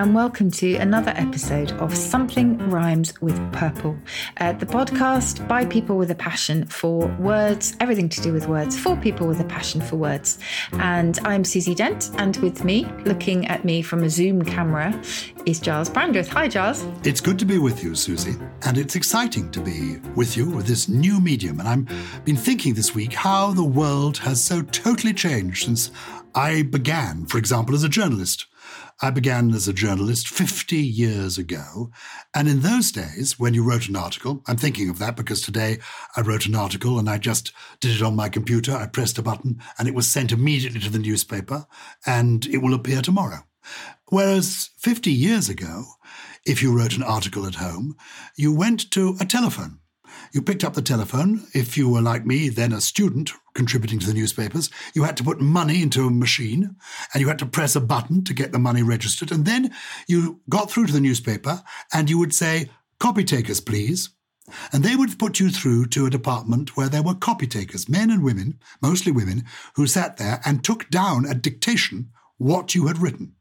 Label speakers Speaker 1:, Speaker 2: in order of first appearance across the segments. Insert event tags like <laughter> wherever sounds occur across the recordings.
Speaker 1: and welcome to another episode of Something Rhymes with Purple, uh, the podcast by people with a passion for words, everything to do with words, for people with a passion for words. And I'm Susie Dent, and with me, looking at me from a Zoom camera, is Gyles Brandreth. Hi, Gyles.
Speaker 2: It's good to be with you, Susie, and it's exciting to be with you with this new medium. And I've been thinking this week how the world has so totally changed since I began, for example, as a journalist. I began as a journalist 50 years ago. And in those days, when you wrote an article, I'm thinking of that because today I wrote an article and I just did it on my computer. I pressed a button and it was sent immediately to the newspaper and it will appear tomorrow. Whereas 50 years ago, if you wrote an article at home, you went to a telephone you picked up the telephone. If you were like me, then a student contributing to the newspapers, you had to put money into a machine and you had to press a button to get the money registered. And then you got through to the newspaper and you would say, copy takers, please. And they would put you through to a department where there were copy takers, men and women, mostly women, who sat there and took down at dictation what you had written.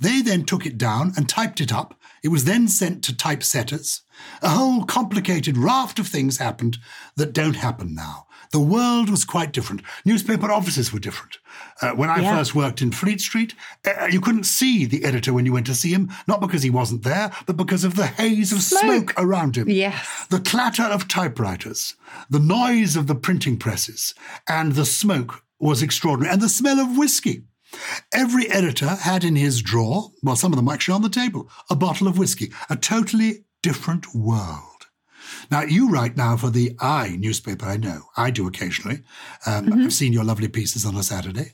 Speaker 2: They then took it down and typed it up. It was then sent to typesetters. A whole complicated raft of things happened that don't happen now. The world was quite different. Newspaper offices were different. Uh, when I yeah. first worked in Fleet Street, uh, you couldn't see the editor when you went to see him, not because he wasn't there, but because of the haze of smoke, smoke around him.
Speaker 1: Yes.
Speaker 2: The clatter of typewriters, the noise of the printing presses, and the smoke was extraordinary, and the smell of whiskey. Every editor had in his drawer, well, some of them actually on the table, a bottle of whiskey, a totally different world. Now, you write now for the I newspaper, I know. I do occasionally. Um, mm-hmm. I've seen your lovely pieces on a Saturday.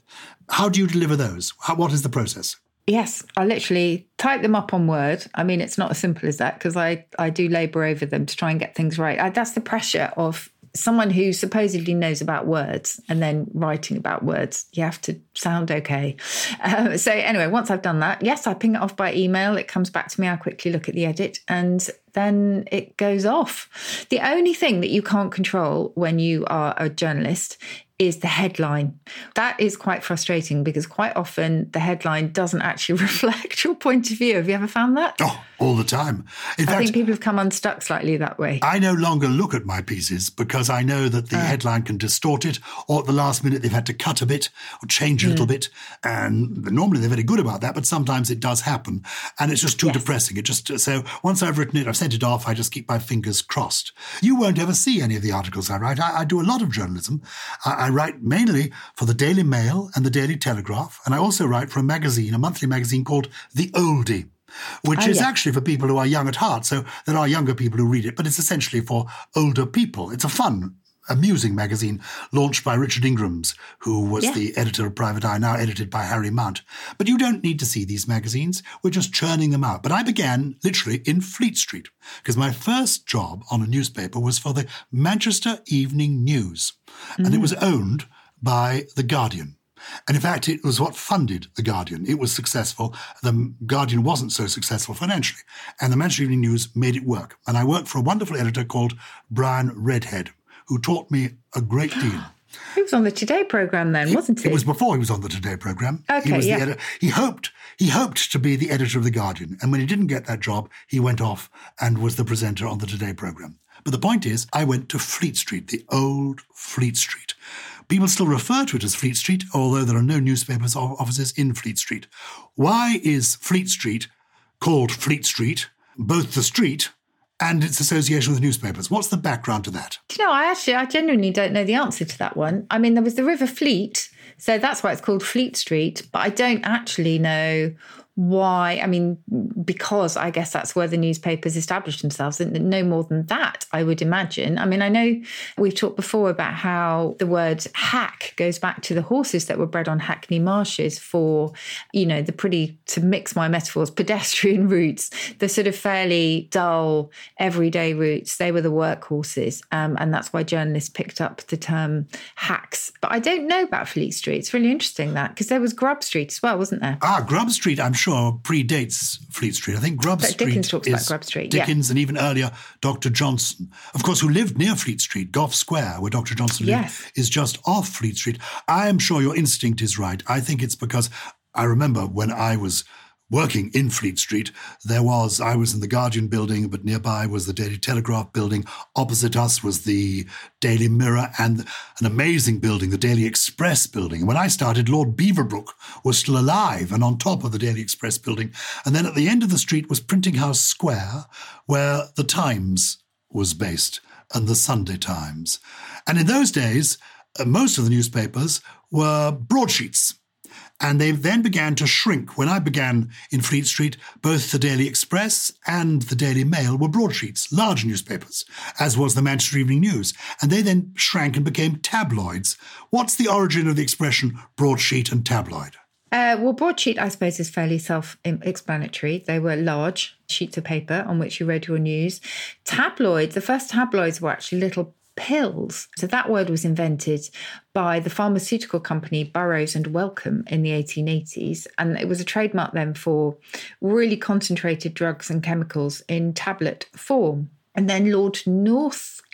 Speaker 2: How do you deliver those? How, what is the process?
Speaker 1: Yes, I literally type them up on Word. I mean, it's not as simple as that because I, I do labour over them to try and get things right. I, that's the pressure of someone who supposedly knows about words and then writing about words, you have to sound okay. Uh, so, anyway, once I've done that, yes, I ping it off by email. It comes back to me. I quickly look at the edit and then it goes off. The only thing that you can't control when you are a journalist is the headline. That is quite frustrating because quite often the headline doesn't actually <laughs> reflect your point of view. Have you ever found that?
Speaker 2: Oh, all the time.
Speaker 1: In I fact, think people have come unstuck slightly that way.
Speaker 2: I no longer look at my pieces because I know that the uh, headline can distort it, or at the last minute they've had to cut a bit or change a mm. little bit. And normally they're very good about that, but sometimes it does happen, and it's just too yes. depressing. It just so once I've written it, I've sent it off. I just keep my fingers crossed. You won't ever see any of the articles I write. I, I do a lot of journalism. I, I write mainly for the Daily Mail and the Daily Telegraph, and I also write for a magazine, a monthly magazine called The Oldie which oh, is yeah. actually for people who are young at heart. So there are younger people who read it, but it's essentially for older people. It's a fun, amusing magazine launched by Richard Ingrams, who was yeah. the editor of Private Eye, now edited by Harry Mount. But you don't need to see these magazines. We're just churning them out. But I began literally in Fleet Street because my first job on a newspaper was for the Manchester Evening News. Mm. And it mm. was owned by The Guardian. And in fact, it was what funded The Guardian. It was successful. The Guardian wasn't so successful financially. And the Manchester Evening News made it work. And I worked for a wonderful editor called Brian Redhead, who taught me a great deal. <gasps>
Speaker 1: He was on the Today program then, wasn't he?
Speaker 2: It was before he was on the Today program.
Speaker 1: Okay,
Speaker 2: he was
Speaker 1: yeah.
Speaker 2: the editor. He hoped he hoped to be the editor of the Guardian, and when he didn't get that job, he went off and was the presenter on the Today program. But the point is, I went to Fleet Street, the old Fleet Street, People still refer to it as Fleet Street, although there are no newspapers or offices in Fleet Street. Why is Fleet Street called Fleet Street, both the street and its association with newspapers? What's the background to that?
Speaker 1: you know, I actually, I genuinely don't know the answer to that one. I mean, there was the River Fleet, so that's why it's called Fleet Street, but I don't actually know why i mean because i guess that's where the newspapers established themselves no more than that i would imagine. I mean i know we've talked before about how the word hack goes back to the horses that were bred on hackney marshes for you know the pretty to mix my metaphors <laughs> pedestrian routes the sort of fairly dull everyday routes. They were the workhorses um, and that's why journalists picked up the term hacks. But i don't know about fleet street. It's really interesting that because there was grub street as well wasn't there?
Speaker 2: Ah grub street i'm sure sure predates Fleet Street. I think Grub
Speaker 1: but
Speaker 2: Street
Speaker 1: Dickens talks about Grub Street.
Speaker 2: Dickens
Speaker 1: yeah.
Speaker 2: and even earlier Dr. Johnson, of course, who lived near Fleet Street, Gough Square, where Dr. Johnson
Speaker 1: yes.
Speaker 2: lived, is just off Fleet Street. I am sure your instinct is right. I think it's because I remember when I was working in Fleet Street, there was, I was in the Guardian building, but nearby was the Daily Telegraph building. Opposite us was the Daily Mirror and an amazing building, the Daily Express building. When I started, Lord Beaverbrook was still alive and on top of the Daily Express building. And then at the end of the street was Printing House Square, where the Times was based and the Sunday Times. And in those days, uh, most of the newspapers were broadsheets and they then began to shrink. When I began in Fleet Street, both the Daily Express and the Daily Mail were broadsheets, large newspapers, as was the Manchester Evening News. And they then shrank and became tabloids. What's the origin of the expression broadsheet and tabloid?
Speaker 1: Uh, well, broadsheet, I suppose, is fairly self explanatory. They were large sheets of paper on which you read your news. Tabloids, the first tabloids were actually little pills. So that word was invented by the pharmaceutical company Burroughs and Wellcome in the 1880s. And it was a trademark then for really concentrated drugs and chemicals in tablet form. And then Lord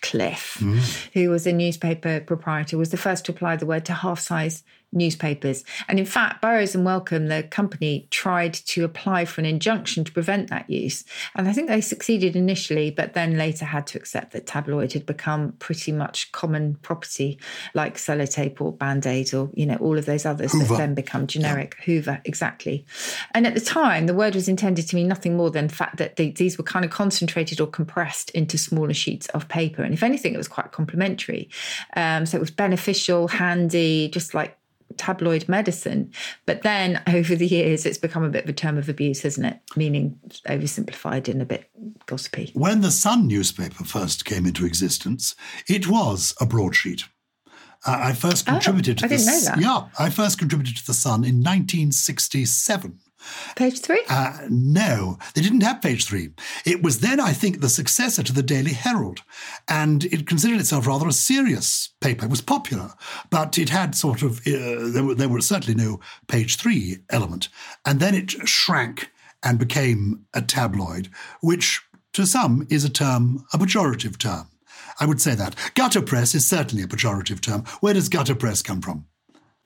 Speaker 1: Northcliffe, mm. who was a newspaper proprietor, was the first to apply the word to half size newspapers. And in fact, Burroughs and Wellcome, the company, tried to apply for an injunction to prevent that use. And I think they succeeded initially, but then later had to accept that tabloid had become pretty much common property, like sellotape or band aid or, you know, all of those others Hoover. that then become generic. Yeah. Hoover, exactly. And at the time, the word was intended to mean nothing more than the fact that they, these were kind of concentrated or compressed into smaller sheets of paper. And if anything, it was quite complimentary. Um, so it was beneficial, handy, just like tabloid medicine. But then over the years, it's become a bit of a term of abuse, isn't it? Meaning oversimplified and a bit gossipy.
Speaker 2: When the Sun newspaper first came into existence, it was a broadsheet. Uh, I first oh, contributed
Speaker 1: oh,
Speaker 2: to
Speaker 1: I didn't know that.
Speaker 2: Yeah, I first contributed to the Sun in 1967.
Speaker 1: Page three?
Speaker 2: Uh, no, they didn't have page three. It was then, I think, the successor to the Daily Herald. And it considered itself rather a serious paper. It was popular, but it had sort of, uh, there, were, there were certainly no page three element. And then it shrank and became a tabloid, which to some is a term, a pejorative term. I would say that. Gutter press is certainly a pejorative term. Where does gutter press come from?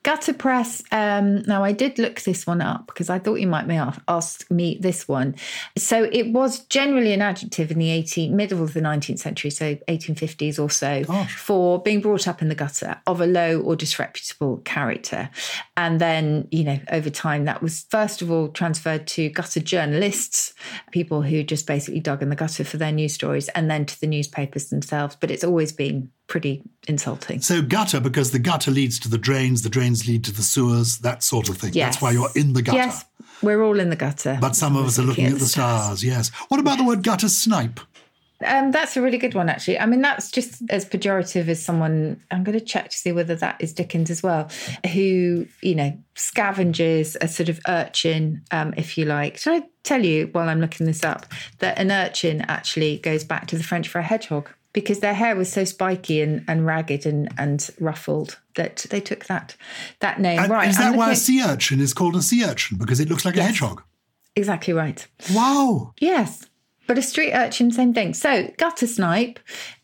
Speaker 1: Gutter press. Um, now, I did look this one up because I thought you might ask me this one. So it was generally an adjective in the 18, middle of the 19th century, so 1850s or so, Gosh. for being brought up in the gutter of a low or disreputable character. And then, you know, over time, that was first of all transferred to gutter journalists, people who just basically dug in the gutter for their news stories, and then to the newspapers themselves. But it's always been pretty insulting.
Speaker 2: So gutter because the gutter leads to the drains, the drains lead to the sewers, that sort of thing. Yes. That's why you're in the gutter.
Speaker 1: Yes, we're all in the gutter.
Speaker 2: But some of us are looking at the stars. stars. Yes. What about yes. the word gutter snipe?
Speaker 1: Um, that's a really good one, actually. I mean, that's just as pejorative as someone. I'm going to check to see whether that is Dickens as well, who you know scavenges a sort of urchin, um, if you like. Should I tell you while I'm looking this up that an urchin actually goes back to the French for a hedgehog? Because their hair was so spiky and, and ragged and, and ruffled that they took that that name.
Speaker 2: And
Speaker 1: right.
Speaker 2: Is that why a sea urchin is called a sea urchin? Because it looks like yes, a hedgehog.
Speaker 1: Exactly right.
Speaker 2: Wow.
Speaker 1: Yes. But a street urchin, same thing. So gutter snipe,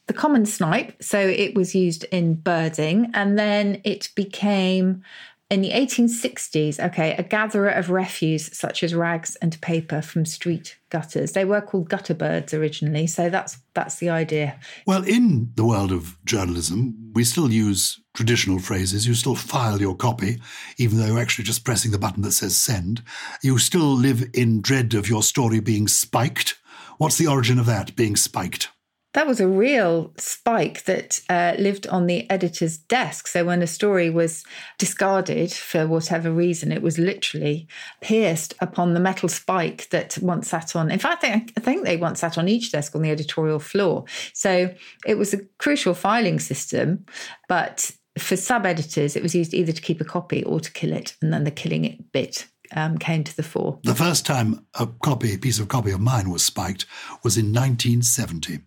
Speaker 1: the common snipe. So it was used in birding and then it became in the 1860s, okay, a gatherer of refuse such as rags and paper from street gutters. They were called gutter birds originally, so that's that's the idea.
Speaker 2: Well, in the world of journalism, we still use traditional phrases. You still file your copy, even though you're actually just pressing the button that says send. You still live in dread of your story being spiked. What's the origin of that, being spiked?
Speaker 1: That was a real spike that uh, lived on the editor's desk. So when a story was discarded for whatever reason, it was literally pierced upon the metal spike that once sat on. In fact, I think they once sat on each desk on the editorial floor. So it was a crucial filing system, but for sub editors, it was used either to keep a copy or to kill it, and then the killing it bit um, came to the fore.
Speaker 2: The first time a copy, a piece of copy of mine was spiked was in 1970.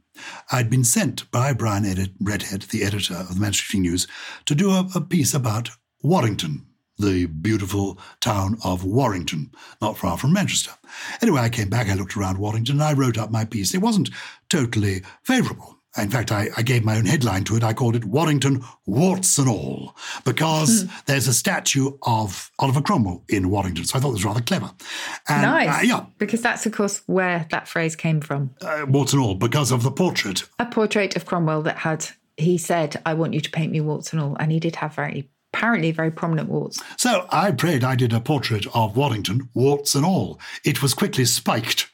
Speaker 2: I'd been sent by Brian Redhead, the editor of the Manchester News, to do a, a piece about Warrington, the beautiful town of Warrington, not far from Manchester. Anyway, I came back, I looked around Warrington, and I wrote up my piece. It wasn't totally favourable. In fact, I, I, gave my own headline to it. I called it Warrington Warts and All, because mm. there's a statue of Oliver Cromwell in Warrington. So I thought it was rather clever.
Speaker 1: And, nice. Uh, yeah. Because that's, of course, where that phrase came from.
Speaker 2: Uh, warts and All, because of the portrait.
Speaker 1: A portrait of Cromwell that had, he said, I want you to paint me warts and all. And he did have very apparently very prominent warts.
Speaker 2: So I prayed I did a portrait of Warrington, warts and all. It was quickly spiked.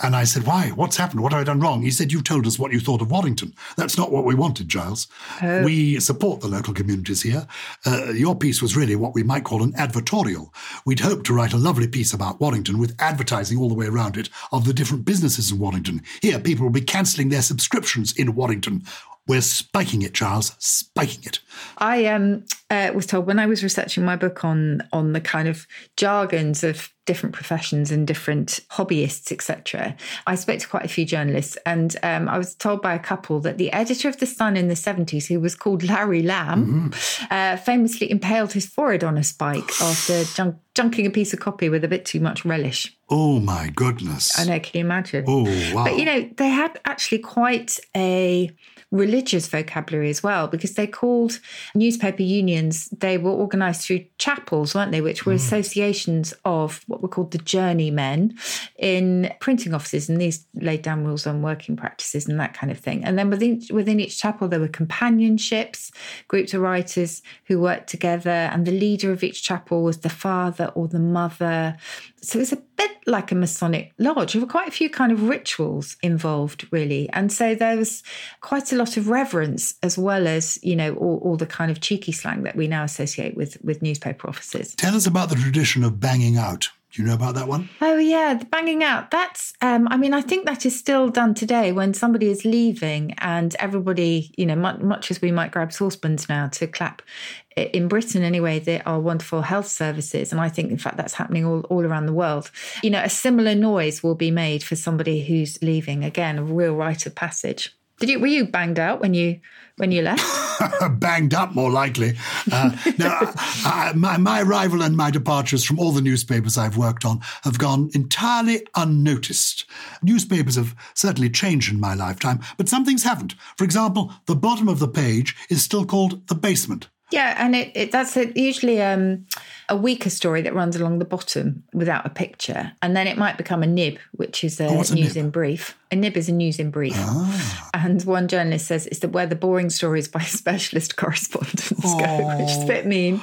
Speaker 2: And I said, Why? What's happened? What have I done wrong? He said, You've told us what you thought of Warrington. That's not what we wanted, Gyles. Oh. We support the local communities here. Uh, your piece was really what we might call an advertorial. We'd hoped to write a lovely piece about Warrington with advertising all the way around it of the different businesses in Warrington. Here, people will be cancelling their subscriptions in Warrington we're spiking it, Charles, spiking it.
Speaker 1: I um, uh, was told when I was researching my book on on the kind of jargons of different professions and different hobbyists, etc. I spoke to quite a few journalists, and um, I was told by a couple that the editor of the Sun in the seventies, who was called Larry Lamb, mm-hmm. uh, famously impaled his forehead on a spike after junk- junking a piece of copy with a bit too much relish.
Speaker 2: Oh my goodness!
Speaker 1: I know. Can you imagine?
Speaker 2: Oh wow!
Speaker 1: But you know, they had actually quite a religious vocabulary as well, because they called newspaper unions, they were organized through chapels, weren't they, which were mm. associations of what were called the journeymen in printing offices. And these laid down rules on working practices and that kind of thing. And then within, within each chapel, there were companionships, groups of writers who worked together. And the leader of each chapel was the father or the mother. So it's a bit like a Masonic lodge. There were quite a few kind of rituals involved, really. And so there was quite a lot of reverence as well as, you know, all, all the kind of cheeky slang that we now associate with, with newspaper offices.
Speaker 2: Tell us about the tradition of banging out. Do you know about that one?
Speaker 1: Oh yeah, the banging out. That's um, I mean, I think that is still done today when somebody is leaving and everybody, you know, much, much as we might grab saucepans now to clap. In Britain, anyway, there are wonderful health services, and I think, in fact, that's happening all, all around the world. You know, a similar noise will be made for somebody who's leaving. Again, a real rite of passage. Did you were you banged out when you when you left? <laughs>
Speaker 2: banged up, more likely. Uh, now, <laughs> I, I, my, my arrival and my departures from all the newspapers I've worked on have gone entirely unnoticed. Newspapers have certainly changed in my lifetime, but some things haven't. For example, the bottom of the page is still called the basement.
Speaker 1: Yeah, and it, it that's a, usually um, a weaker story that runs along the bottom without a picture, and then it might become a nib, which is a, oh, news nib? in brief. A nib is a news in brief, ah. and one journalist says it's the, where the boring stories by <laughs> specialist correspondents oh. go, which is a bit mean.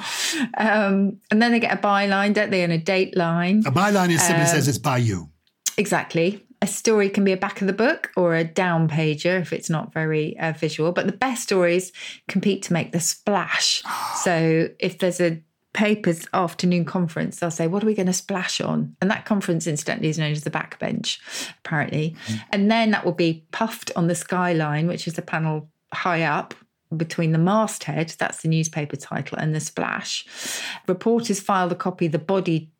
Speaker 1: Um, and then they get a byline, don't they, and a date line.
Speaker 2: A byline is simply um, says it's by you.
Speaker 1: Exactly a story can be a back of the book or a down pager if it's not very uh, visual. But the best stories compete to make the splash. <gasps> so if there's a paper's afternoon conference, they'll say, What are we going to splash on? And that conference, incidentally, is known as the backbench, apparently. Mm-hmm. And then that will be puffed on the skyline, which is a panel high up between the masthead, that's the newspaper title, and the splash. Reporters file the copy, the body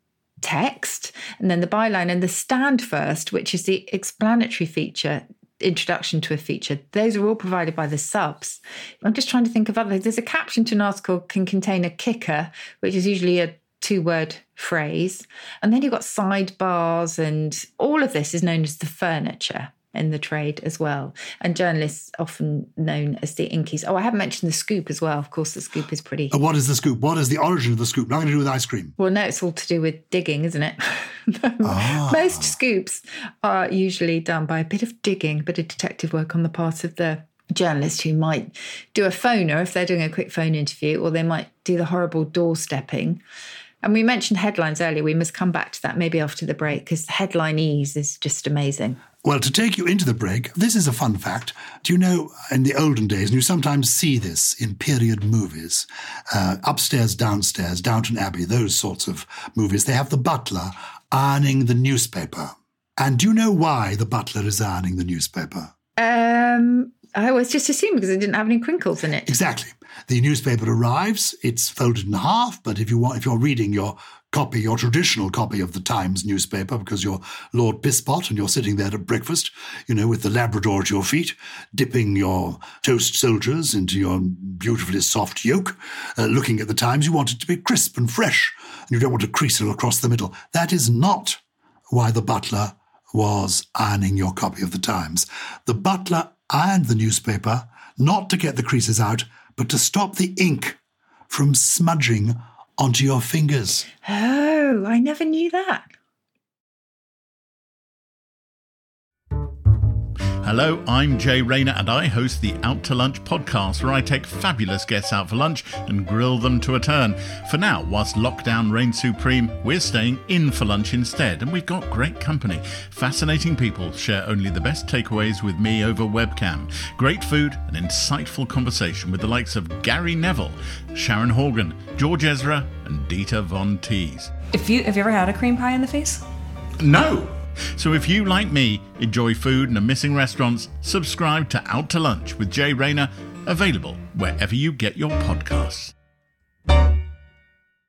Speaker 1: text, and then the byline and the stand first, which is the explanatory feature introduction to a feature. Those are all provided by the subs. I'm just trying to think of other. There's a caption to an article can contain a kicker, which is usually a two word phrase. And then you've got sidebars, and all of this is known as the furniture in the trade as well. And journalists often known as the inkies. Oh, I haven't mentioned the scoop as well. Of course, the scoop is pretty.
Speaker 2: Uh, what is the scoop? What is the origin of the scoop? Nothing to do with ice cream.
Speaker 1: Well, no, it's all to do with digging, isn't it? <laughs> ah. Most scoops are usually done by a bit of digging, a bit of detective work on the part of the journalist who might do a phoner if they're doing a quick phone interview, or they might do the horrible doorstepping. And we mentioned headlines earlier. We must come back to that maybe after the break because headline ease is just amazing.
Speaker 2: Well, to take you into the break, this is a fun fact. Do you know, in the olden days, and you sometimes see this in period movies, uh, upstairs, downstairs, Downton Abbey, those sorts of movies, they have the butler ironing the newspaper. And do you know why the butler is ironing the newspaper?
Speaker 1: Um, I was just assuming because it didn't have any crinkles in it.
Speaker 2: Exactly. The newspaper arrives, it's folded in half, but if you want, if you're reading your copy, your traditional copy of the Times newspaper, because you're Lord Bispot and you're sitting there at breakfast, you know, with the Labrador at your feet, dipping your toast soldiers into your beautifully soft yolk, uh, looking at the Times. You want it to be crisp and fresh, and you don't want to crease it across the middle. That is not why the butler was ironing your copy of the Times. The butler ironed the newspaper not to get the creases out, but to stop the ink from smudging onto your fingers.
Speaker 1: Oh, I never knew that.
Speaker 3: Hello, I'm Jay Rayner, and I host the Out to Lunch podcast, where I take fabulous guests out for lunch and grill them to a turn. For now, whilst lockdown reigns supreme, we're staying in for lunch instead, and we've got great company. Fascinating people share only the best takeaways with me over webcam. Great food and insightful conversation with the likes of Gary Neville, Sharon Horgan, George Ezra, and Dita von Teese.
Speaker 4: If you have you ever had a cream pie in the face?
Speaker 3: No! So if you, like me, enjoy food and are missing restaurants, subscribe to Out to Lunch with Jay Rayner, available wherever you get your podcasts.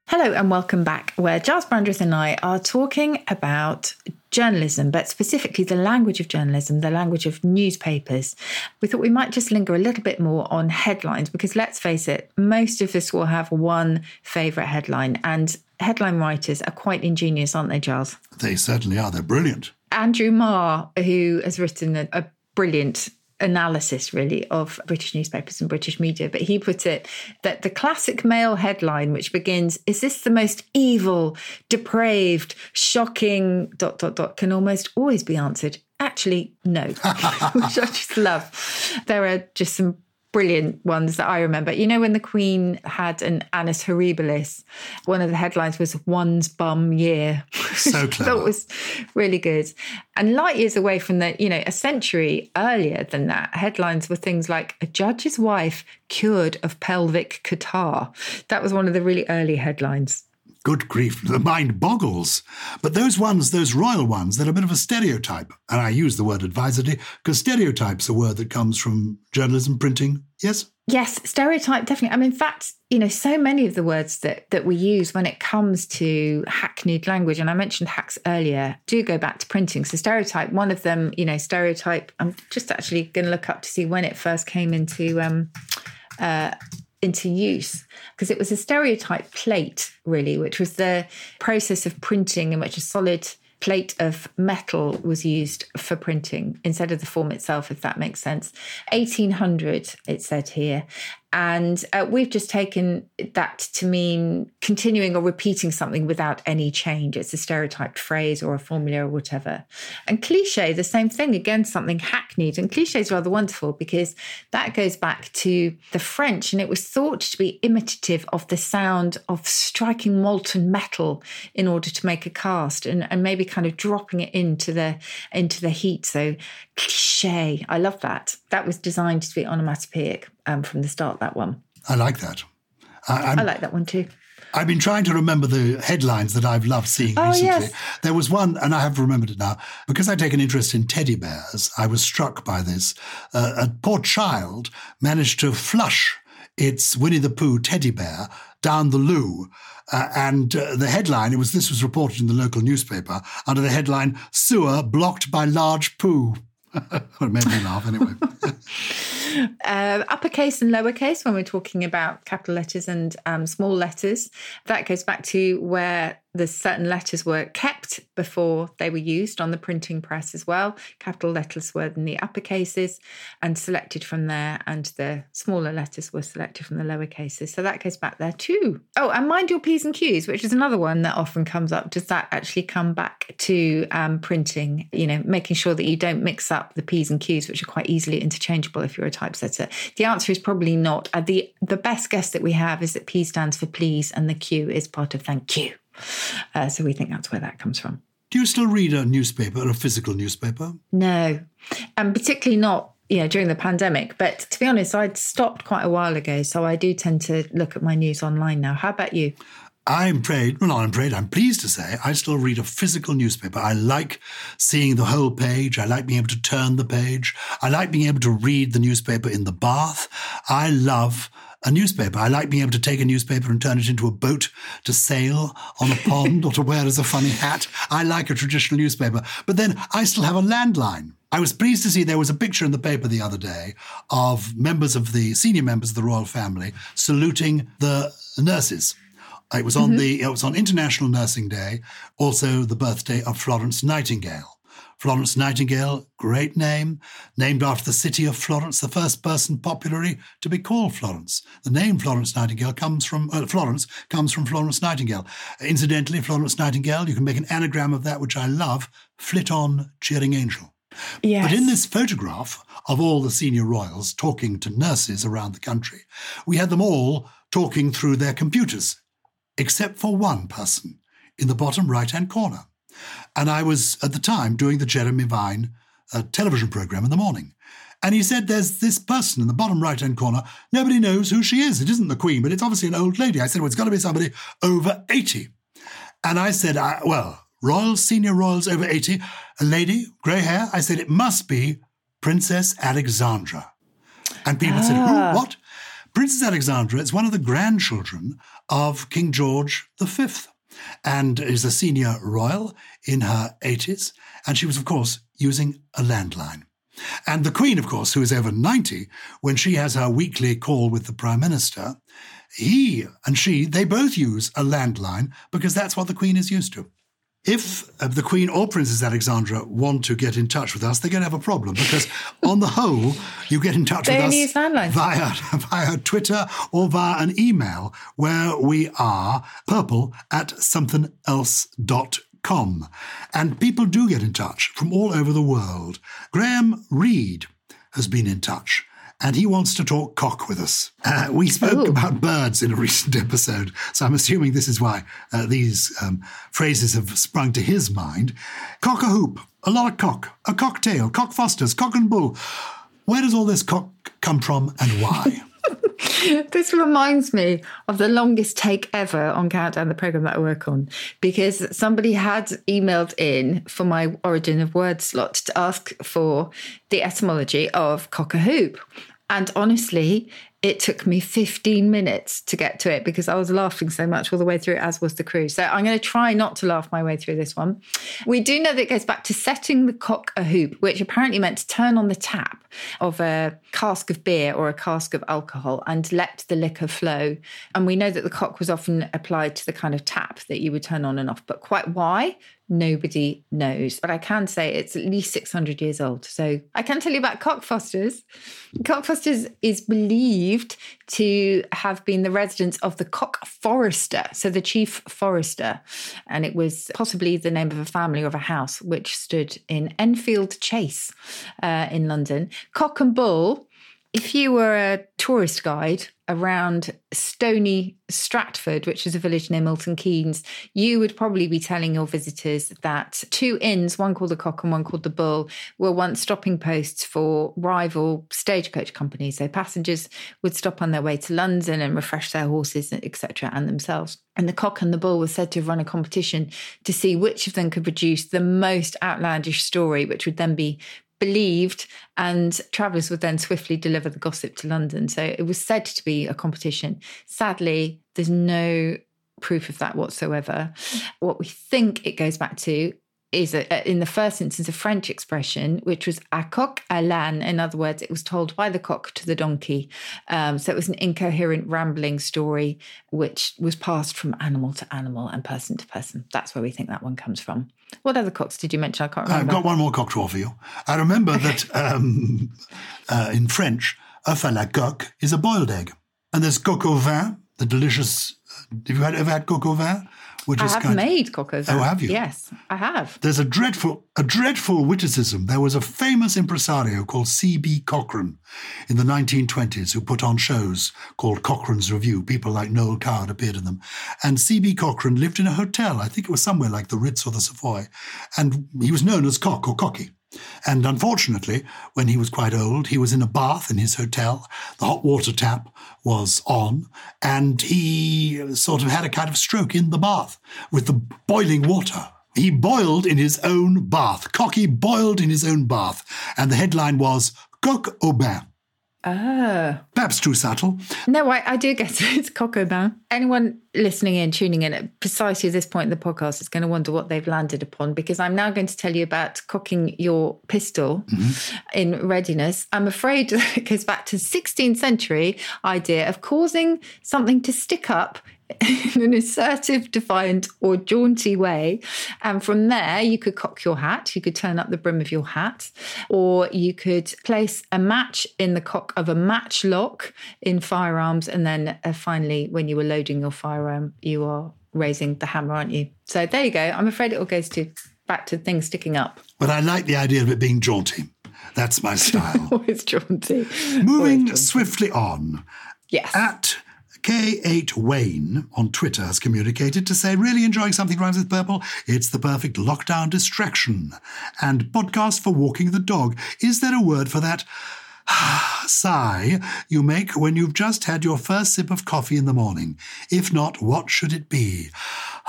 Speaker 1: Hello and welcome back, where Gyles Brandreth and I are talking about journalism, but specifically the language of journalism, the language of newspapers. We thought we might just linger a little bit more on headlines because let's face it, most of us will have one favourite headline, and headline writers are quite ingenious, aren't they, Gyles?
Speaker 2: They certainly are. They're brilliant.
Speaker 1: Andrew Marr, who has written a, a brilliant analysis really of British newspapers and British media, but he put it that the classic Mail headline, which begins, Is this the most evil, depraved, shocking, dot, dot, dot, can almost always be answered. Actually, no, <laughs> which I just love. There are just some brilliant ones that I remember. You know, when the Queen had an annus horribilis, one of the headlines was "One's Bum Year."
Speaker 2: So <laughs> clever.
Speaker 1: that was really good. And light years away from that, you know, a century earlier than that, headlines were things like "A judge's wife cured of pelvic catarrh." That was one of the really early headlines.
Speaker 2: Good grief, the mind boggles. But those ones, those royal ones, they're a bit of a stereotype. And I use the word advisedly because stereotype's a word that comes from journalism, printing. Yes?
Speaker 1: Yes, stereotype definitely. I mean, in fact, you know, so many of the words that that we use when it comes to hackneyed language, and I mentioned hacks earlier, do go back to printing. So stereotype, one of them, you know, stereotype. I'm just actually going to look up to see when it first came into um, uh, into use because it was a stereotype plate, really, which was the process of printing in which a solid plate of metal was used for printing instead of the form itself, if that makes sense. 1800, it said here. And uh, we've just taken that to mean continuing or repeating something without any change. It's a stereotyped phrase or a formula or whatever. And cliche, the same thing, again, something hackneyed. And cliche is rather wonderful because that goes back to the French and it was thought to be imitative of the sound of striking molten metal in order to make a cast and, and maybe kind of dropping it into the into the heat. So cliche. I love that. That was designed to be onomatopoeic um, from the start, that one.
Speaker 2: I like that. I,
Speaker 1: I like that one too.
Speaker 2: I've been trying to remember the headlines that I've loved seeing
Speaker 1: Oh,
Speaker 2: recently.
Speaker 1: yes.
Speaker 2: There was one, and I have remembered it now. Because I take an interest in teddy bears, I was struck by this. Uh, a poor child managed to flush its Winnie the Pooh teddy bear down the loo. Uh, and uh, the headline, it was this was reported in the local newspaper under the headline "Sewer blocked by large poo." <laughs> it made me laugh anyway.
Speaker 1: Uh, <laughs> uppercase and lowercase, when we're talking about capital letters and um, small letters, that goes back to where the certain letters were kept before they were used on the printing press as well. Capital letters were in the uppercases and selected from there, and the smaller letters were selected from the lower cases. So that goes back there too. Oh, and mind your P's and Q's, which is another one that often comes up. Does that actually come back to um, printing? You know, making sure that you don't mix up the P's and Q's, which are quite easily interchangeable if you're a typesetter. The answer is probably not. Uh, the the best guess that we have is that P stands for please, and the Q is part of thank you. Uh, so we think that's where that comes from.
Speaker 2: Do you still read a newspaper, a physical newspaper?
Speaker 1: No, and particularly not you know during the pandemic. But to be honest, I'd stopped quite a while ago, so I do tend to look at my news online now. How about you?
Speaker 2: I'm afraid, well, not I'm afraid, I'm pleased to say I still read a physical newspaper. I like seeing the whole page. I like being able to turn the page. I like being able to read the newspaper in the bath. I love a newspaper. I like being able to take a newspaper and turn it into a boat to sail on a pond or to wear as a funny hat. I like a traditional newspaper. But then I still have a landline. I was pleased to see there was a picture in the paper the other day of members of the senior members of the royal family saluting the nurses. It was on mm-hmm. the it was on International Nursing Day, also the birthday of Florence Nightingale. Florence Nightingale, great name, named after the city of Florence, the first person popularly to be called Florence. The name Florence Nightingale comes from uh, Florence comes from Florence Nightingale. Incidentally, Florence Nightingale, you can make an anagram of that, which I love, flit on, cheering angel.
Speaker 1: Yes.
Speaker 2: But in this photograph of all the senior royals talking to nurses around the country, we had them all talking through their computers, except for one person in the bottom right hand corner. And I was at the time doing the Jeremy Vine uh, television program in the morning. And he said, There's this person in the bottom right hand corner. Nobody knows who she is. It isn't the Queen, but it's obviously an old lady. I said, Well, it's got to be somebody over 80. And I said, I, Well, royals, senior royals over 80, a lady, grey hair. I said, It must be Princess Alexandra. And people said,
Speaker 1: Ah.
Speaker 2: Who? What? Princess Alexandra is one of the grandchildren of King George V and is a senior royal in her 80s. And she was, of course, using a landline. And the Queen, of course, who is over 90, when she has her weekly call with the Prime Minister, he and she, they both use a landline because that's what the Queen is used to. If uh, the Queen or Princess Alexandra want to get in touch with us, they're going to have a problem because, <laughs> on the whole, you get in touch
Speaker 1: They
Speaker 2: with us via <laughs> via Twitter or via an email where we are purple at somethingelse.com. And people do get in touch from all over the world. Graham Reed has been in touch. And he wants to talk cock with us. Uh, we spoke
Speaker 1: Ooh.
Speaker 2: about birds in a <laughs> recent episode, so I'm assuming this is why uh, these um, phrases have sprung to his mind. Cock a hoop, a lot of cock, a cocktail, cock fosters, cock and bull. Where does all this cock come from and why? <laughs> <laughs>
Speaker 1: This reminds me of the longest take ever on Countdown, the program that I work on, because somebody had emailed in for my origin of word slot to ask for the etymology of cock a hoop. And honestly, it took me 15 minutes to get to it because I was laughing so much all the way through, as was the crew. So I'm going to try not to laugh my way through this one. We do know that it goes back to setting the cock a hoop, which apparently meant to turn on the tap of a cask of beer or a cask of alcohol and let the liquor flow. And we know that the cock was often applied to the kind of tap that you would turn on and off, but quite why? Nobody knows. But I can say it's at least 600 years old. So I can tell you about cockfosters. Cockfosters is believed to have been the residence of the cock forester, so the chief forester. And it was possibly the name of a family or of a house which stood in Enfield Chase uh, in London. Cock and bull if you were a tourist guide around Stony Stratford, which is a village near Milton Keynes, you would probably be telling your visitors that two inns, one called the Cock and one called the Bull, were once stopping posts for rival stagecoach companies. So passengers would stop on their way to London and refresh their horses, etc., and themselves. And the Cock and the Bull was said to have run a competition to see which of them could produce the most outlandish story, which would then be believed, and travellers would then swiftly deliver the gossip to London. So it was said to be a competition. Sadly, there's no proof of that whatsoever. What we think it goes back to is a, in the first instance a French expression, which was à coq à l'âne. In other words, it was told by the cock to the donkey. Um, so it was an incoherent, rambling story, which was passed from animal to animal and person to person. That's where we think that one comes from. What other cocks did you mention? I can't remember.
Speaker 2: I've got one more cocktail for you. I remember that um, uh, in French, œuf à la coque is a boiled egg. And there's coq au vin, the delicious. Have you had, ever had coq au vin? Which
Speaker 1: I have made au vin.
Speaker 2: Oh, have you?
Speaker 1: Yes, I have.
Speaker 2: There's a dreadful, a dreadful witticism. There was a famous impresario called C.B. Cochran in the 1920s who put on shows called Cochran's Review. People like Noel Coward appeared in them. And C.B. Cochran lived in a hotel. I think it was somewhere like the Ritz or the Savoy. And he was known as Cock or Cocky. And unfortunately, when he was quite old, he was in a bath in his hotel. The hot water tap was on, and he sort of had a kind of stroke in the bath with the boiling water. He boiled in his own bath. Cocky boiled in his own bath. And the headline was Coq au bain.
Speaker 1: Ah.
Speaker 2: Perhaps too subtle.
Speaker 1: No, I, I do get it. <laughs> It's au. Anyone listening in, tuning in at precisely this point in the podcast is going to wonder what they've landed upon because I'm now going to tell you about cocking your pistol in readiness. I'm afraid <laughs> it goes back to the 16th century idea of causing something to stick up in an assertive, defiant, or jaunty way. And from there, you could cock your hat, you could turn up the brim of your hat, or you could place a match in the cock of a matchlock in firearms. And then uh, finally, when you were loading your firearm, you are raising the hammer, aren't you? So there you go. I'm afraid it all goes to back to things sticking up.
Speaker 2: But I like the idea of it being jaunty. That's my <laughs> style.
Speaker 1: Always jaunty.
Speaker 2: Moving
Speaker 1: Always jaunty.
Speaker 2: swiftly on.
Speaker 1: Yes.
Speaker 2: At K8 Wayne on Twitter has communicated to say, really enjoying something rhymes with purple. It's the perfect lockdown distraction. And podcast for walking the dog. Is there a word for that? <sighs> sigh you make when you've just had your first sip of coffee in the morning. If not, what should it be?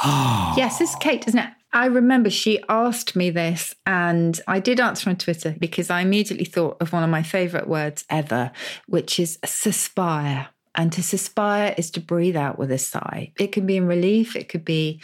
Speaker 2: <sighs>
Speaker 1: Yes, is Kate, isn't it? I remember she asked me this, and I did answer on Twitter because I immediately thought of one of my favourite words ever, which is suspire. And to suspire is to breathe out with a sigh. It can be in relief, it could be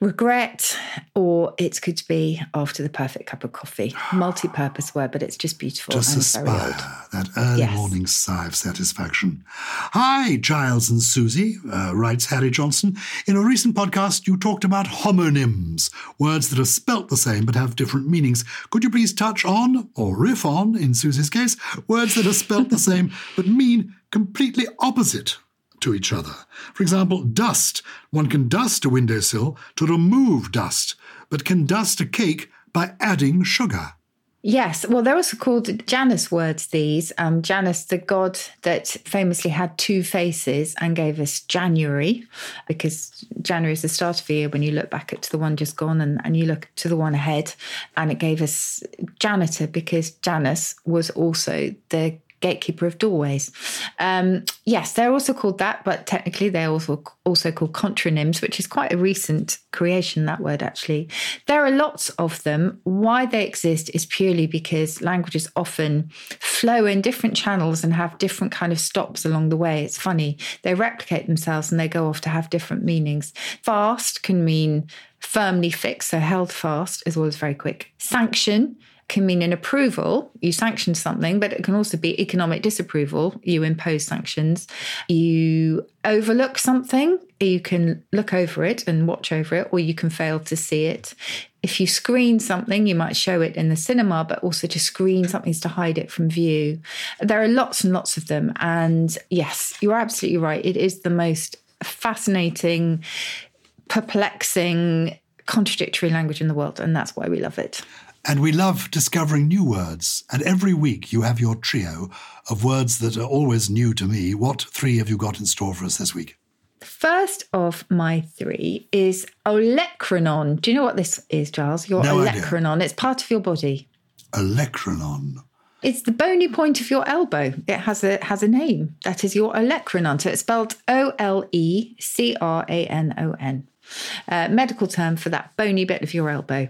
Speaker 1: regret, or it could be after the perfect cup of coffee. <sighs> Multi purpose word, but it's just beautiful
Speaker 2: Just
Speaker 1: and very old.
Speaker 2: aspire, that early
Speaker 1: Yes.
Speaker 2: morning sigh of satisfaction. Hi, Gyles and Susie, uh, writes Harry Johnson. In a recent podcast, you talked about homonyms, words that are spelt the same but have different meanings. Could you please touch on, or riff on, in Susie's case, words that are spelt the <laughs> same but mean completely opposite? To each other. For example, dust. One can dust a windowsill to remove dust, but can dust a cake by adding sugar.
Speaker 1: Yes, well, they're also called Janus words, these. Um, Janus, the god that famously had two faces and gave us January, because January is the start of the year when you look back at the one just gone and, and you look to the one ahead. And it gave us janitor because Janus was also the gatekeeper of doorways. Um, yes, they're also called that, but technically they're also also called contronyms, which is quite a recent creation. That word actually, there are lots of them. Why they exist is purely because languages often flow in different channels and have different kind of stops along the way. It's funny they replicate themselves and they go off to have different meanings. Fast can mean firmly fixed, so held fast, as well as very quick. Sanction can mean an approval. You sanction something, but it can also be economic disapproval. You impose sanctions. You overlook something. You can look over it and watch over it, or you can fail to see it. If you screen something, you might show it in the cinema, but also to screen something is to hide it from view. There are lots and lots of them. And yes, you're absolutely right. It is the most fascinating, perplexing, contradictory language in the world. And that's why we love it.
Speaker 2: And we love discovering new words. And every week you have your trio of words that are always new to me. What three have you got in store for us this week?
Speaker 1: First of my three is olecranon. Do you know what this is, Gyles? Your
Speaker 2: No idea.
Speaker 1: olecranon. It's part of your body.
Speaker 2: Olecranon.
Speaker 1: It's the bony point of your elbow. It has a has a name. That is your olecranon. So it's spelled O L E C R A N O N. Uh, medical term for that bony bit of your elbow.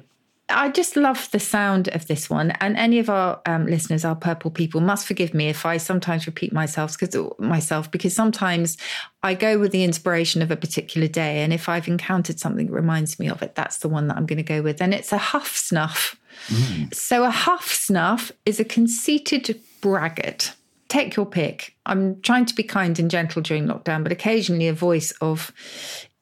Speaker 1: I just love the sound of this one, and any of our um, listeners, our purple people, must forgive me if I sometimes repeat myself because myself because sometimes I go with the inspiration of a particular day, and if I've encountered something that reminds me of it, that's the one that I'm going to go with, and it's a huff snuff. So a huff snuff is a conceited braggart. Take your pick. I'm trying to be kind and gentle during lockdown, but occasionally a voice of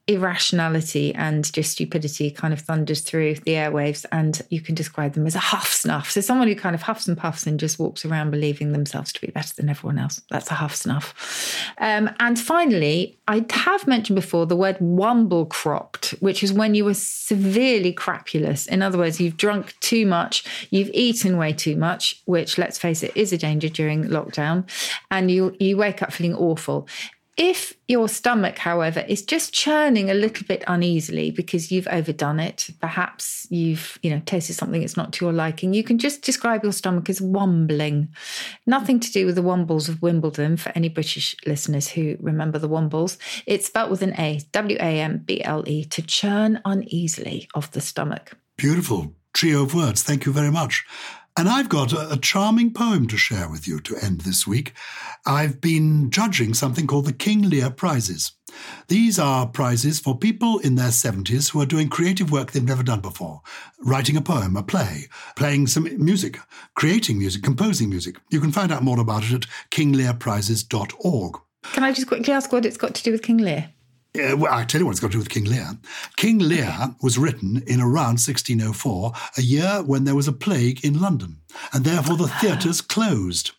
Speaker 1: irrationality and just stupidity kind of thunders through the airwaves and you can describe them as a huff snuff. So someone who kind of huffs and puffs and just walks around believing themselves to be better than everyone else that's a huff snuff. Um, and finally i have mentioned before the word wamble cropped which is when you were severely crapulous. In other words you've drunk too much you've eaten way too much which let's face it is a danger during lockdown and you you wake up feeling awful if your stomach, however, is just churning a little bit uneasily because you've overdone it, perhaps you've, you know, tasted something that's not to your liking, you can just describe your stomach as wambling. Nothing to do with the Wombles of Wimbledon for any British listeners who remember the Wombles. It's spelt with an A, W A M B L E, to churn uneasily of the stomach.
Speaker 2: Beautiful trio of words. Thank you very much. And I've got a, a charming poem to share with you to end this week. I've been judging something called the King Lear Prizes. These are prizes for people in their 70s who are doing creative work they've never done before. Writing a poem, a play, playing some music, creating music, composing music. You can find out more about it at kinglearprizes.org.
Speaker 1: Can I just quickly ask what it's got to do with King Lear?
Speaker 2: Uh, well, I tell you what it's got to do with King Lear. King Lear was written in around 1604, a year when there was a plague in London, and therefore the theatres closed.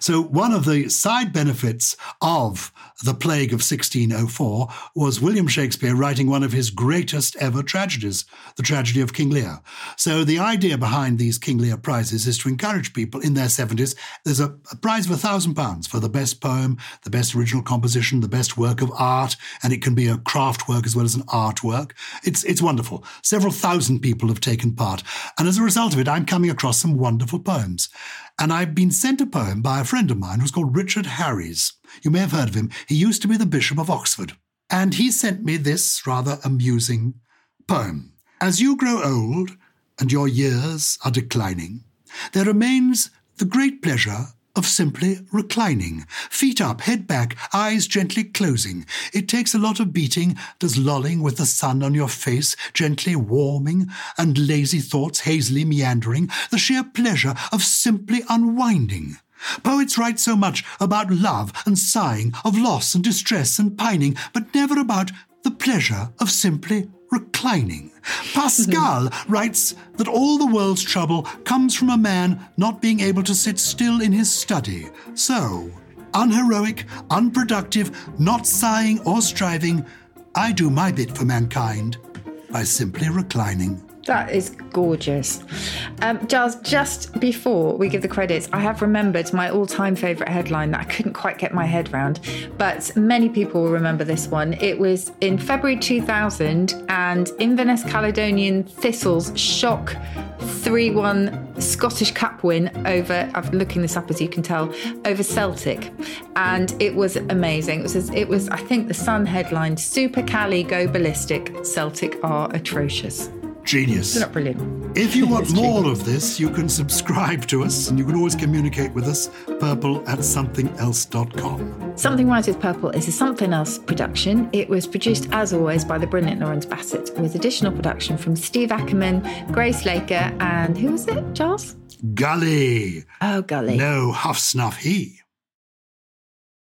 Speaker 2: So, one of the side benefits of the plague of 1604 was William Shakespeare writing one of his greatest ever tragedies, the tragedy of King Lear. So, the idea behind these King Lear prizes is to encourage people in their 70s. There's a, a prize of a thousand pounds for the best poem, the best original composition, the best work of art, and it can be a craft work as well as an artwork. It's, it's wonderful. Several thousand people have taken part. And as a result of it, I'm coming across some wonderful poems. And I've been sent a poem by a friend of mine who's called Richard Harries. You may have heard of him. He used to be the Bishop of Oxford. And he sent me this rather amusing poem. As you grow old and your years are declining, there remains the great pleasure of simply reclining, feet up, head back, eyes gently closing. It takes a lot of beating, does lolling with the sun on your face, gently warming, and lazy thoughts hazily meandering, the sheer pleasure of simply unwinding. Poets write so much about love and sighing, of loss and distress and pining, but never about the pleasure of simply reclining. Pascal writes that all the world's trouble comes from a man not being able to sit still in his study. So, unheroic, unproductive, not sighing or striving, I do my bit for mankind by simply reclining.
Speaker 1: That is gorgeous. Um, Gyles, just before we give the credits, I have remembered my all time favourite headline that I couldn't quite get my head around, but many people will remember this one. It was in February 2000, and Inverness Caledonian Thistles shock 3 1 Scottish Cup win over, I'm looking this up as you can tell, over Celtic. And it was amazing. It was, it was I think, the Sun headline Super Caley go ballistic, Celtic are atrocious.
Speaker 2: Genius.
Speaker 1: They're not brilliant.
Speaker 2: If you <laughs> want more
Speaker 1: genius.
Speaker 2: of this, you can subscribe to us and you can always communicate with us. Purple at somethingelse.com.
Speaker 1: Something Rhymes with Purple is a Something Else production. It was produced, as always, by the brilliant Lawrence Bassett, with additional production from Steve Ackerman, Grace Laker, and who was it, Charles?
Speaker 2: Gully.
Speaker 1: Oh, Gully.
Speaker 2: No huff snuff he.